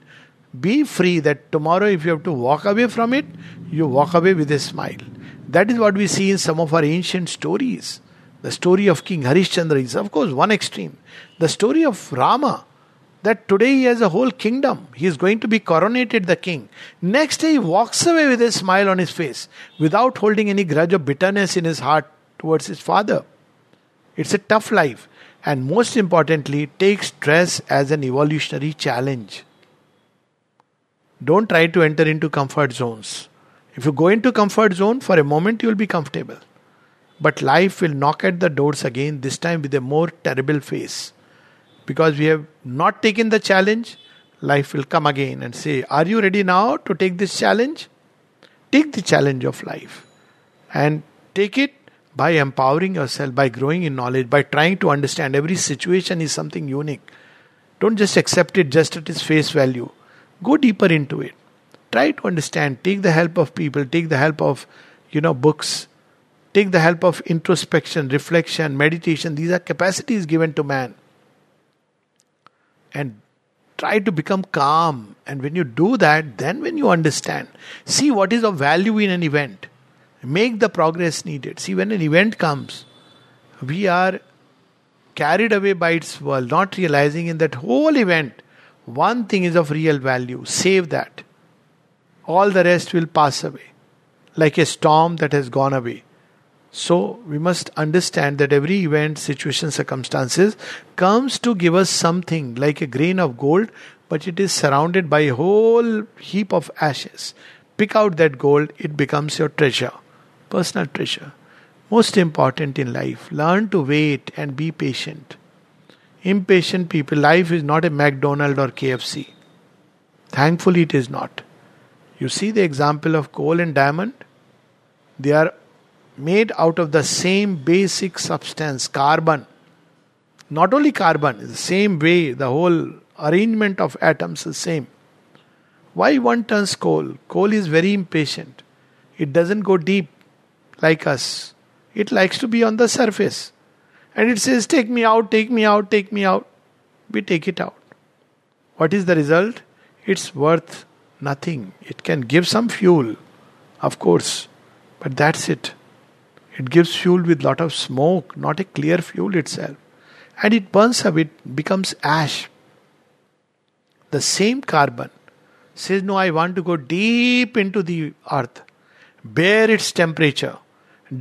Be free that tomorrow, if you have to walk away from it, you walk away with a smile. That is what we see in some of our ancient stories. The story of King Harishchandra is, of course, one extreme. The story of Rama that today he has a whole kingdom. He is going to be coronated the king. Next day he walks away with a smile on his face without holding any grudge or bitterness in his heart towards his father. It's a tough life. And most importantly, take stress as an evolutionary challenge. Don't try to enter into comfort zones. If you go into comfort zone, for a moment you will be comfortable. But life will knock at the doors again, this time with a more terrible face because we have not taken the challenge, life will come again and say, Are you ready now to take this challenge? Take the challenge of life and take it by empowering yourself, by growing in knowledge, by trying to understand every situation is something unique. Don't just accept it just at its face value. Go deeper into it. Try to understand. Take the help of people. Take the help of, you know, books. Take the help of introspection, reflection, meditation. These are capacities given to man and try to become calm. And when you do that, then when you understand, see what is of value in an event, make the progress needed. See, when an event comes, we are carried away by its world, not realizing in that whole event, one thing is of real value save that. All the rest will pass away, like a storm that has gone away. So we must understand that every event, situation, circumstances comes to give us something like a grain of gold, but it is surrounded by a whole heap of ashes. Pick out that gold, it becomes your treasure, personal treasure. Most important in life, learn to wait and be patient. Impatient people, life is not a McDonald or KFC. Thankfully, it is not. You see the example of coal and diamond? They are made out of the same basic substance, carbon. Not only carbon, the same way, the whole arrangement of atoms is same. Why one turns coal? Coal is very impatient. It doesn't go deep like us. It likes to be on the surface. And it says, Take me out, take me out, take me out. We take it out. What is the result? It's worth nothing. It can give some fuel, of course, but that's it. It gives fuel with lot of smoke, not a clear fuel itself. And it burns up, it becomes ash. The same carbon says, No, I want to go deep into the earth, bear its temperature,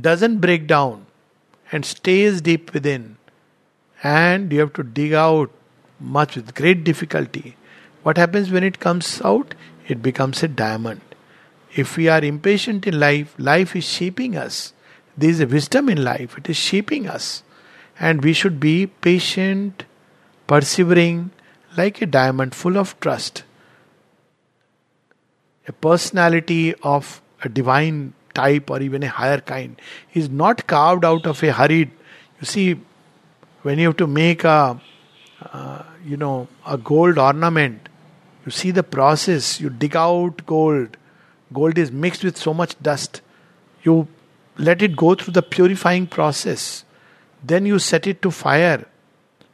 doesn't break down, and stays deep within. And you have to dig out much with great difficulty. What happens when it comes out? It becomes a diamond. If we are impatient in life, life is shaping us. There is a wisdom in life, it is shaping us. And we should be patient, persevering, like a diamond full of trust. A personality of a divine type or even a higher kind is not carved out of a hurried. You see, when you have to make a, uh, you know, a gold ornament, you see the process. You dig out gold. Gold is mixed with so much dust. You let it go through the purifying process. Then you set it to fire.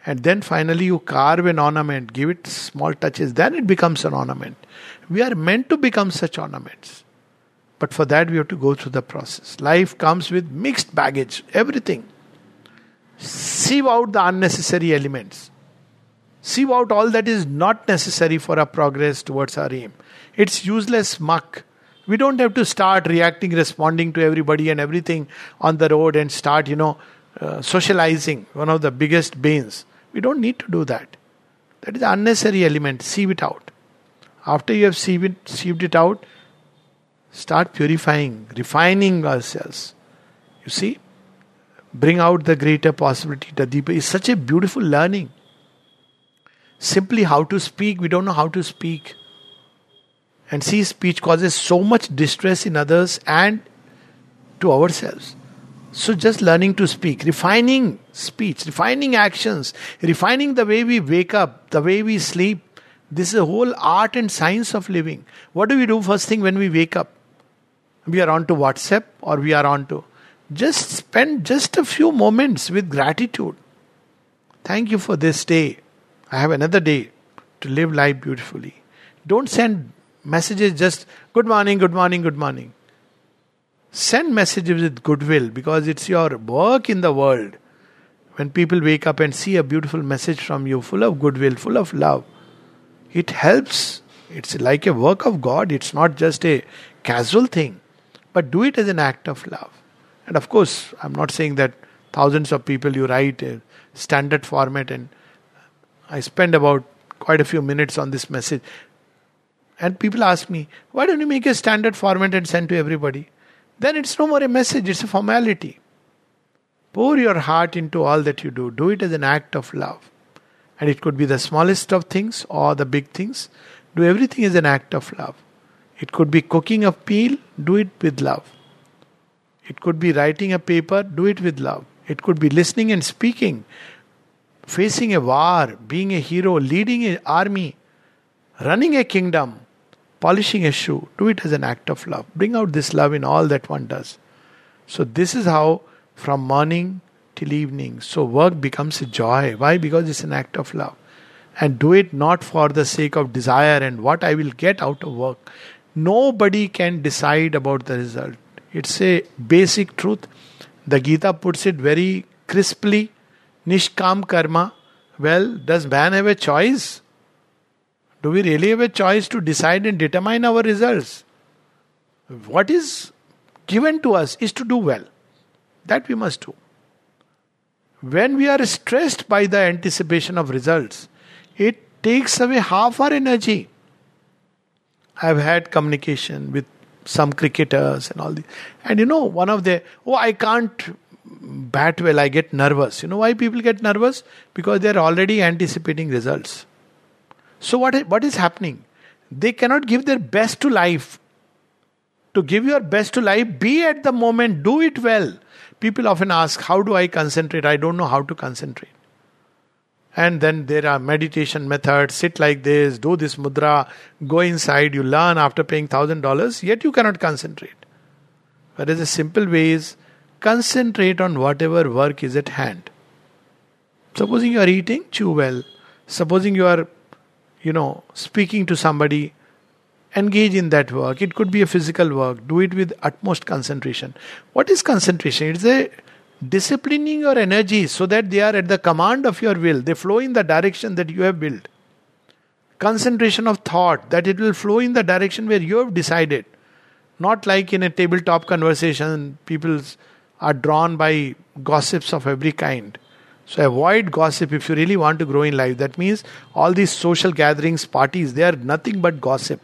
And then finally you carve an ornament, give it small touches, then it becomes an ornament. We are meant to become such ornaments. But for that, we have to go through the process. Life comes with mixed baggage, everything. Sieve out the unnecessary elements. Sieve out all that is not necessary for our progress towards our aim. It's useless muck. We don't have to start reacting, responding to everybody and everything on the road and start, you know, uh, socializing. One of the biggest banes. We don't need to do that. That is unnecessary element. Sieve it out. After you have sieved it, sieved it out, start purifying, refining ourselves. You see? Bring out the greater possibility. The deeper is such a beautiful learning. Simply how to speak, we don't know how to speak. And see, speech causes so much distress in others and to ourselves. So, just learning to speak, refining speech, refining actions, refining the way we wake up, the way we sleep. This is a whole art and science of living. What do we do first thing when we wake up? We are on to WhatsApp or we are on to. Just spend just a few moments with gratitude. Thank you for this day. I have another day to live life beautifully. Don't send messages just good morning, good morning, good morning. Send messages with goodwill because it's your work in the world. When people wake up and see a beautiful message from you, full of goodwill, full of love, it helps. It's like a work of God, it's not just a casual thing, but do it as an act of love. And of course, I'm not saying that thousands of people you write a standard format and I spend about quite a few minutes on this message. And people ask me, why don't you make a standard format and send to everybody? Then it's no more a message, it's a formality. Pour your heart into all that you do. Do it as an act of love. And it could be the smallest of things or the big things. Do everything as an act of love. It could be cooking a meal, do it with love. It could be writing a paper, do it with love. It could be listening and speaking, facing a war, being a hero, leading an army, running a kingdom, polishing a shoe. Do it as an act of love. Bring out this love in all that one does. So, this is how from morning till evening. So, work becomes a joy. Why? Because it's an act of love. And do it not for the sake of desire and what I will get out of work. Nobody can decide about the result. It's a basic truth. The Gita puts it very crisply Nishkam karma. Well, does man have a choice? Do we really have a choice to decide and determine our results? What is given to us is to do well. That we must do. When we are stressed by the anticipation of results, it takes away half our energy. I've had communication with some cricketers and all this. And you know, one of the, oh, I can't bat well, I get nervous. You know why people get nervous? Because they are already anticipating results. So, what, what is happening? They cannot give their best to life. To give your best to life, be at the moment, do it well. People often ask, How do I concentrate? I don't know how to concentrate. And then there are meditation methods sit like this, do this mudra, go inside, you learn after paying thousand dollars, yet you cannot concentrate. Whereas a simple way is concentrate on whatever work is at hand. Supposing you are eating, chew well. Supposing you are you know, speaking to somebody, engage in that work. It could be a physical work. Do it with utmost concentration. What is concentration? It's a disciplining your energy so that they are at the command of your will. They flow in the direction that you have built. Concentration of thought, that it will flow in the direction where you have decided. Not like in a tabletop conversation, people are drawn by gossips of every kind. So avoid gossip if you really want to grow in life. That means all these social gatherings, parties, they are nothing but gossip.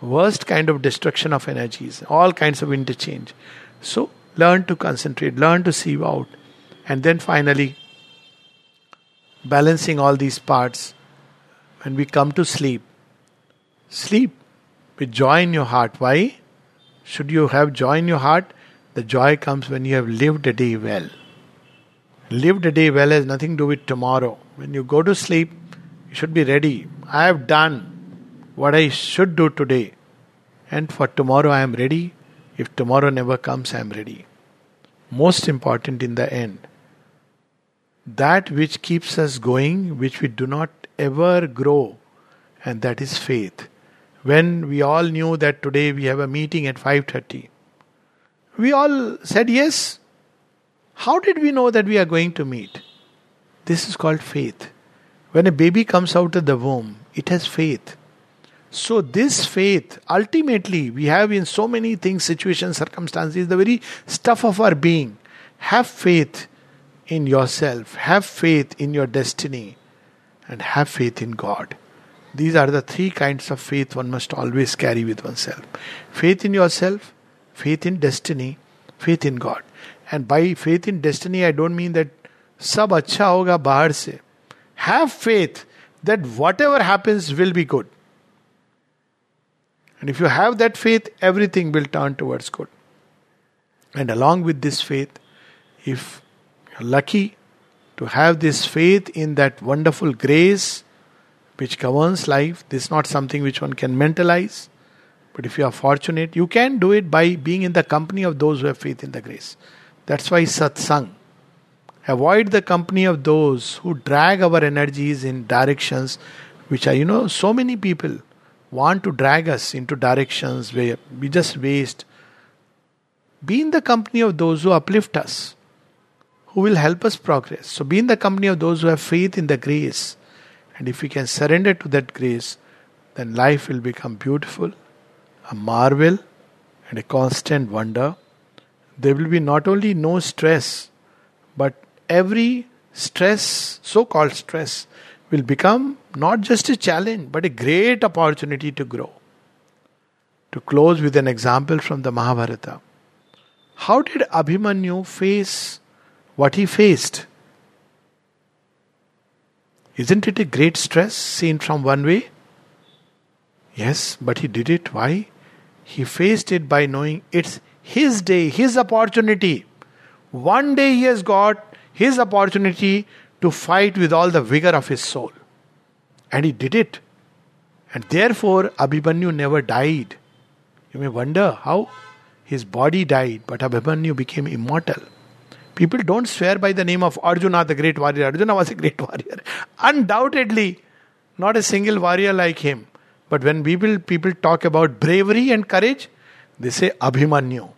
Worst kind of destruction of energies, all kinds of interchange. So learn to concentrate, learn to sieve out. And then finally, balancing all these parts, when we come to sleep, sleep with joy in your heart. Why? Should you have joy in your heart? The joy comes when you have lived a day well. Lived a day well has nothing to do with tomorrow. When you go to sleep, you should be ready. I have done what I should do today. And for tomorrow, I am ready. If tomorrow never comes, I am ready. Most important in the end, that which keeps us going, which we do not ever grow, and that is faith. When we all knew that today we have a meeting at 5:30, we all said yes. How did we know that we are going to meet? This is called faith. When a baby comes out of the womb, it has faith. So, this faith, ultimately, we have in so many things, situations, circumstances, the very stuff of our being. Have faith in yourself, have faith in your destiny, and have faith in God. These are the three kinds of faith one must always carry with oneself faith in yourself, faith in destiny, faith in God. And by faith in destiny, I don't mean that सब अच्छा होगा बाहर से have faith that what ever happens will be good And if you have that faith, everything will turn towards good. And along with this faith, if you're lucky to have this faith in that wonderful grace which governs life, this is not something which one can mentalize. But if you are fortunate, you can do it by being in the company of those who have faith in the grace. That's why satsang. Avoid the company of those who drag our energies in directions which are, you know, so many people want to drag us into directions where we just waste. Be in the company of those who uplift us, who will help us progress. So, be in the company of those who have faith in the grace. And if we can surrender to that grace, then life will become beautiful, a marvel, and a constant wonder. There will be not only no stress, but every stress, so called stress, will become not just a challenge but a great opportunity to grow. To close with an example from the Mahabharata. How did Abhimanyu face what he faced? Isn't it a great stress seen from one way? Yes, but he did it. Why? He faced it by knowing it's his day, his opportunity. One day he has got his opportunity to fight with all the vigor of his soul. And he did it. And therefore, Abhimanyu never died. You may wonder how his body died, but Abhimanyu became immortal. People don't swear by the name of Arjuna, the great warrior. Arjuna was a great warrior. Undoubtedly, not a single warrior like him. But when people, people talk about bravery and courage, they say Abhimanyu.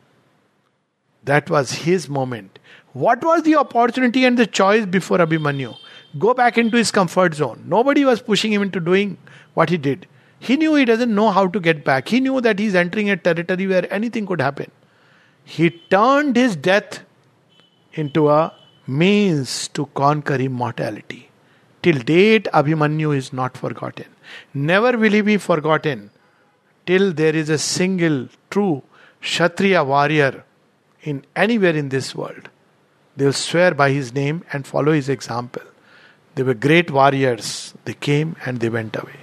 That was his moment. What was the opportunity and the choice before Abhimanyu? Go back into his comfort zone. Nobody was pushing him into doing what he did. He knew he doesn't know how to get back. He knew that he's entering a territory where anything could happen. He turned his death into a means to conquer immortality. Till date, Abhimanyu is not forgotten. Never will he be forgotten till there is a single true Kshatriya warrior in anywhere in this world. They will swear by his name and follow his example. They were great warriors. They came and they went away.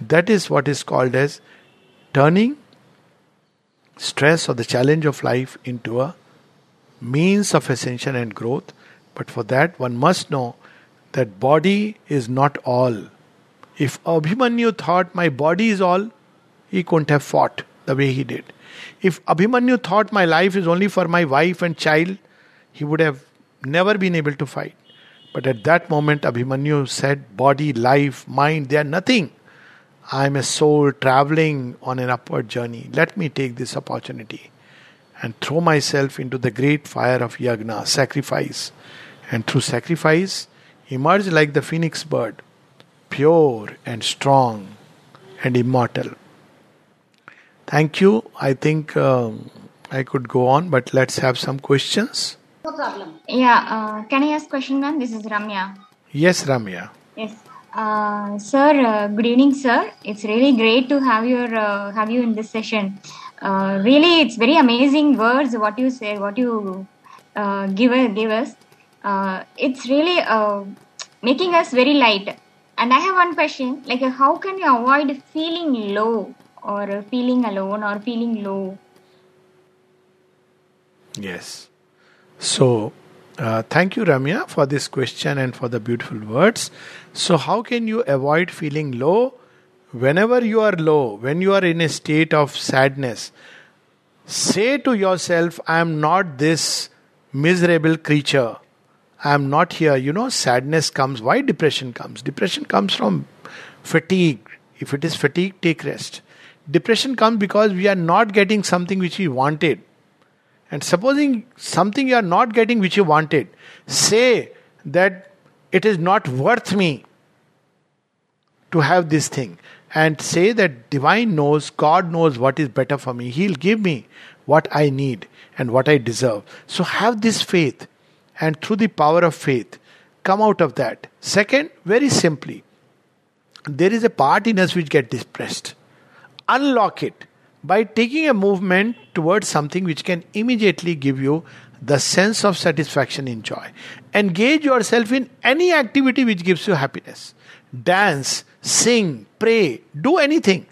That is what is called as turning stress or the challenge of life into a means of ascension and growth. But for that, one must know that body is not all. If Abhimanyu thought my body is all, he couldn't have fought the way he did. If Abhimanyu thought my life is only for my wife and child, he would have never been able to fight. But at that moment, Abhimanyu said, Body, life, mind, they are nothing. I am a soul traveling on an upward journey. Let me take this opportunity and throw myself into the great fire of yagna, sacrifice. And through sacrifice, emerge like the phoenix bird, pure and strong and immortal. Thank you. I think um, I could go on, but let's have some questions. No problem. Yeah, uh, can I ask question, ma'am? This is Ramya. Yes, Ramya. Yes. Uh, sir, uh, good evening, sir. It's really great to have your uh, have you in this session. Uh, really, it's very amazing words what you say, what you uh, give give us. Uh, it's really uh, making us very light. And I have one question: like, how can you avoid feeling low or feeling alone or feeling low? Yes. So, uh, thank you, Ramya, for this question and for the beautiful words. So, how can you avoid feeling low? Whenever you are low, when you are in a state of sadness, say to yourself, I am not this miserable creature. I am not here. You know, sadness comes. Why depression comes? Depression comes from fatigue. If it is fatigue, take rest. Depression comes because we are not getting something which we wanted. And supposing something you are not getting which you wanted, say that it is not worth me to have this thing. And say that divine knows, God knows what is better for me. He'll give me what I need and what I deserve. So have this faith and through the power of faith, come out of that. Second, very simply, there is a part in us which gets depressed. Unlock it by taking a movement towards something which can immediately give you the sense of satisfaction and joy. Engage yourself in any activity which gives you happiness. Dance, sing, pray, do anything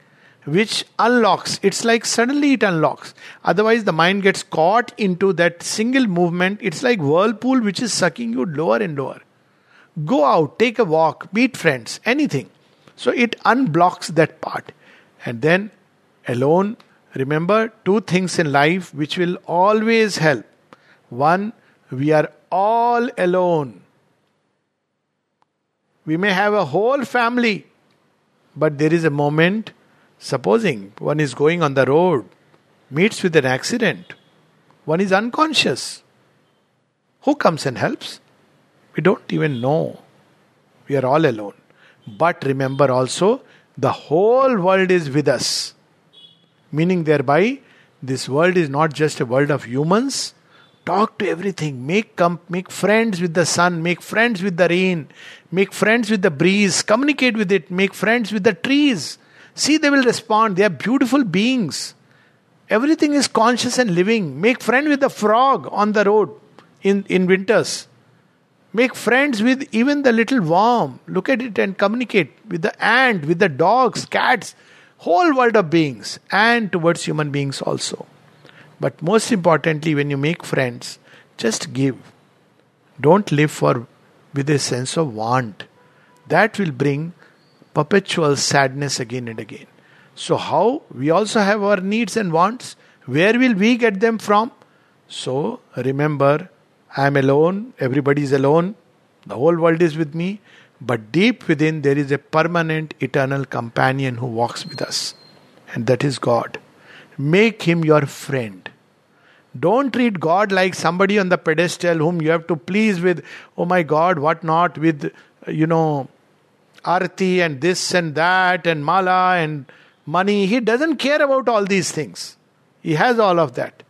which unlocks. It's like suddenly it unlocks. Otherwise, the mind gets caught into that single movement. It's like whirlpool which is sucking you lower and lower. Go out, take a walk, meet friends, anything. So it unblocks that part. And then alone, remember two things in life which will always help. One, we are all alone. We may have a whole family, but there is a moment Supposing one is going on the road, meets with an accident, one is unconscious. Who comes and helps? We don't even know. We are all alone. But remember also, the whole world is with us. Meaning, thereby, this world is not just a world of humans. Talk to everything. Make, com- make friends with the sun. Make friends with the rain. Make friends with the breeze. Communicate with it. Make friends with the trees. See, they will respond. They are beautiful beings. Everything is conscious and living. Make friend with the frog on the road in, in winters. Make friends with even the little worm. Look at it and communicate with the ant, with the dogs, cats, whole world of beings, and towards human beings also. But most importantly, when you make friends, just give. Don't live for with a sense of want. That will bring perpetual sadness again and again. So, how? We also have our needs and wants. Where will we get them from? So, remember, I am alone, everybody is alone, the whole world is with me, but deep within there is a permanent, eternal companion who walks with us, and that is God. Make him your friend. Don't treat God like somebody on the pedestal whom you have to please with, oh my God, what not, with, you know, arti and this and that and mala and money. He doesn't care about all these things. He has all of that.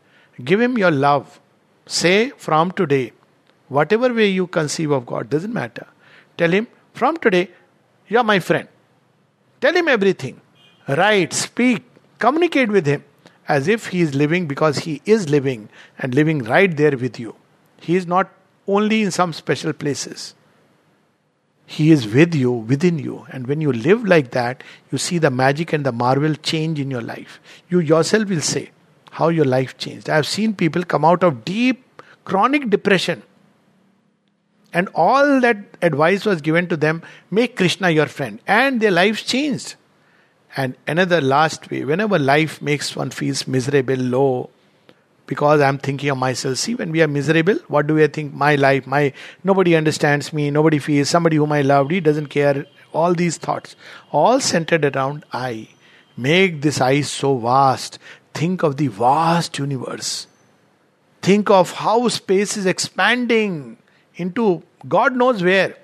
Give him your love. Say from today, whatever way you conceive of God, doesn't matter. Tell him, from today, you are my friend. Tell him everything. Write, speak, communicate with him as if he is living because he is living and living right there with you. He is not only in some special places. He is with you, within you. And when you live like that, you see the magic and the marvel change in your life. You yourself will say how your life changed. I have seen people come out of deep, chronic depression. And all that advice was given to them make Krishna your friend. And their lives changed. And another last way, whenever life makes one feels miserable, low, because I'm thinking of myself. See, when we are miserable, what do we think? My life, my nobody understands me, nobody feels, somebody whom I loved, he doesn't care. All these thoughts, all centered around I. Make this I so vast. Think of the vast universe. Think of how space is expanding into God knows where.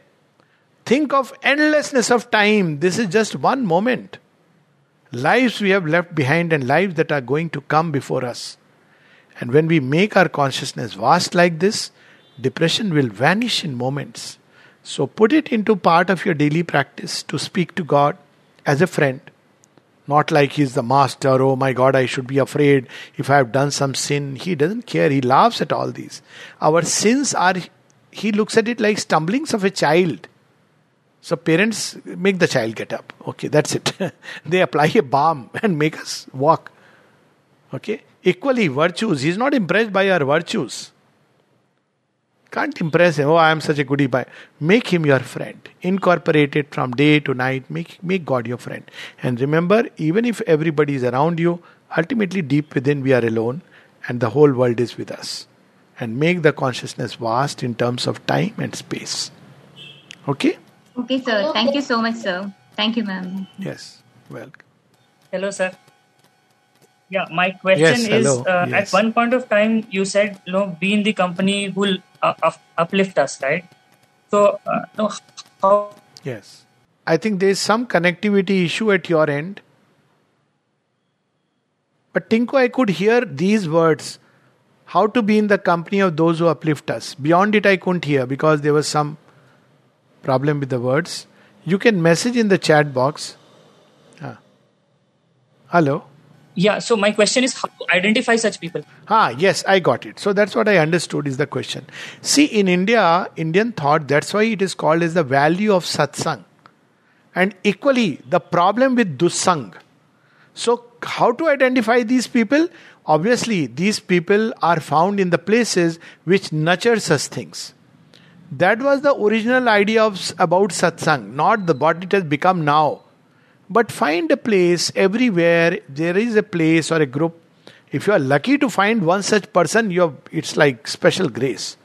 Think of endlessness of time. This is just one moment. Lives we have left behind and lives that are going to come before us. And when we make our consciousness vast like this, depression will vanish in moments. So put it into part of your daily practice to speak to God as a friend. Not like he's the master, oh my God, I should be afraid if I have done some sin. He doesn't care, he laughs at all these. Our sins are, he looks at it like stumblings of a child. So parents make the child get up. Okay, that's it. they apply a balm and make us walk. Okay, Equally, virtues. He's not impressed by our virtues. Can't impress him. Oh, I am such a goody boy. Make him your friend. Incorporate it from day to night. Make, make God your friend. And remember, even if everybody is around you, ultimately deep within we are alone and the whole world is with us. and make the consciousness vast in terms of time and space. Okay? Okay, sir. Thank you so much, sir. Thank you, ma'am. Yes. Welcome. Hello, sir. Yeah, my question Yes, is uh, Yes. at one point of time you said, you know, be in the company who will uh, up- uplift us, right? So, uh, no, how Yes. I think there is some connectivity issue at your end. But Tinku, I could hear these words how to be in the company of those who uplift us. Beyond it, I couldn't hear because there was some problem with the words. You can message in the chat box. Ah. Hello. Yeah, so my question is how to identify such people. Ah, yes, I got it. So that's what I understood is the question. See, in India, Indian thought, that's why it is called as the value of satsang. And equally, the problem with dussang. So, how to identify these people? Obviously, these people are found in the places which nurture such things. That was the original idea of about satsang, not the what it has become now. But find a place everywhere. There is a place or a group. If you are lucky to find one such person, you have, it's like special grace.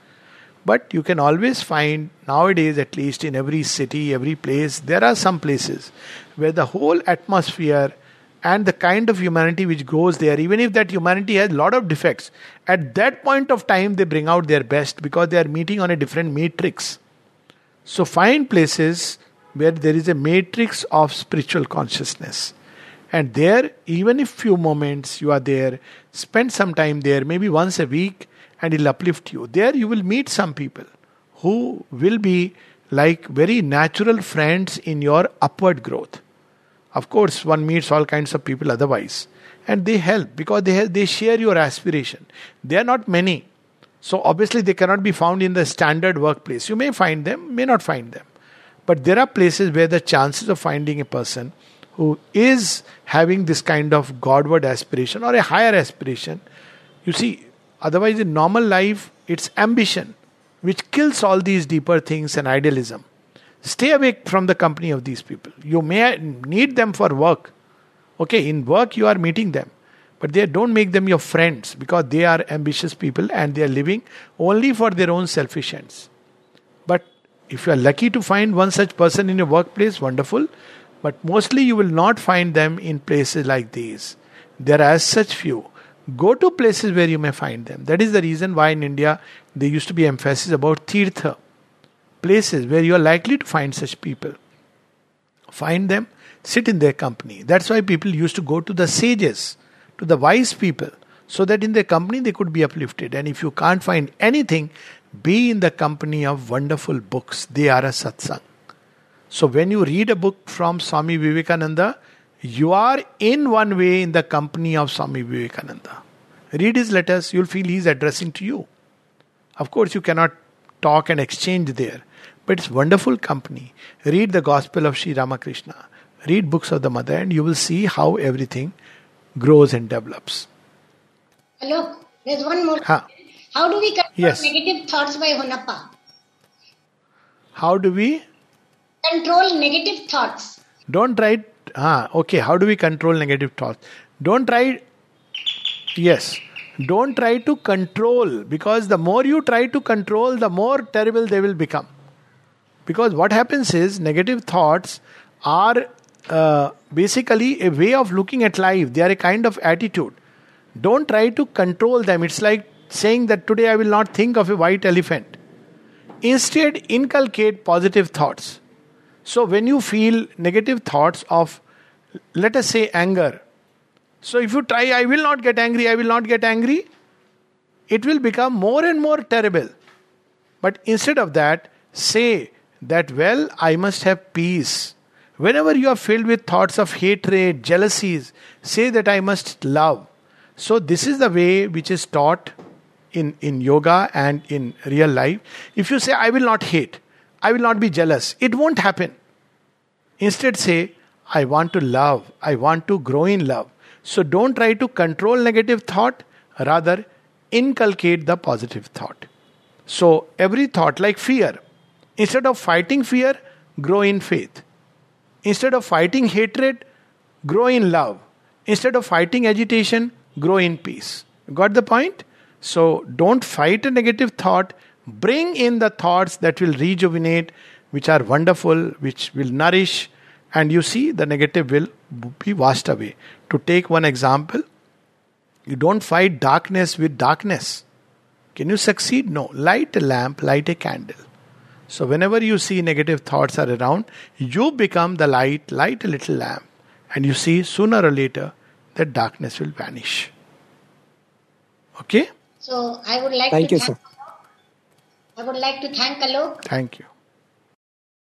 But you can always find nowadays, at least in every city, every place, there are some places where the whole atmosphere and the kind of humanity which grows there, even if that humanity has a lot of defects, at that point of time they bring out their best because they are meeting on a different matrix. So find places where there is a matrix of spiritual consciousness. And there, even if few moments you are there, spend some time there, maybe once a week, and it'll uplift you. There you will meet some people who will be like very natural friends in your upward growth. Of course, one meets all kinds of people otherwise, and they help because they they share your aspiration. They are not many, so obviously they cannot be found in the standard workplace. You may find them, may not find them, but there are places where the chances of finding a person who is having this kind of Godward aspiration or a higher aspiration, you see, otherwise in normal life it's ambition which kills all these deeper things and idealism. Stay away from the company of these people. You may need them for work. Okay, in work you are meeting them, but they don't make them your friends because they are ambitious people and they are living only for their own selfish ends. But if you are lucky to find one such person in your workplace, wonderful. But mostly you will not find them in places like these. There are such few. Go to places where you may find them. That is the reason why in India there used to be emphasis about tirtha, places where you are likely to find such people. Find them, sit in their company. That's why people used to go to the sages, to the wise people, so that in their company they could be uplifted. And if you can't find anything, be in the company of wonderful books. They are a satsang. So when you read a book from Swami Vivekananda, you are in one way in the company of Swami Vivekananda. Read his letters, you'll feel he's addressing to you. Of course, you cannot talk and exchange there, but it's wonderful company. Read the Gospel of Sri Ramakrishna, read books of the Mother, and you will see how everything grows and develops. Hello, there's one more. Huh. How do we Yes. negative thoughts by Honappa? How do we? Control negative thoughts. Don't try. Ah, okay. How do we control negative thoughts? Don't try. Yes. Don't try to control because the more you try to control, the more terrible they will become. Because what happens is negative thoughts are uh, basically a way of looking at life. They are a kind of attitude. Don't try to control them. It's like saying that today I will not think of a white elephant. Instead, inculcate positive thoughts. So, when you feel negative thoughts of, let us say, anger, so if you try, I will not get angry, I will not get angry, it will become more and more terrible. But instead of that, say that, well, I must have peace. Whenever you are filled with thoughts of hatred, jealousies, say that I must love. So, this is the way which is taught in, in yoga and in real life. If you say, I will not hate, I will not be jealous, it won't happen. Instead, say, I want to love, I want to grow in love. So, don't try to control negative thought, rather, inculcate the positive thought. So, every thought, like fear, instead of fighting fear, grow in faith. Instead of fighting hatred, grow in love. Instead of fighting agitation, grow in peace. Got the point? So don't fight a negative thought. Bring in the thoughts that will rejuvenate, which are wonderful, which will nourish, and you see the negative will be washed away. To take one example, you don't fight darkness with darkness. Can you succeed? No. Light a lamp, light a candle. So, whenever you see negative thoughts are around, you become the light, light a little lamp, and you see sooner or later that darkness will vanish. Okay? So I would like Thank to you, thank sir. I would like to thank Alok Thank you.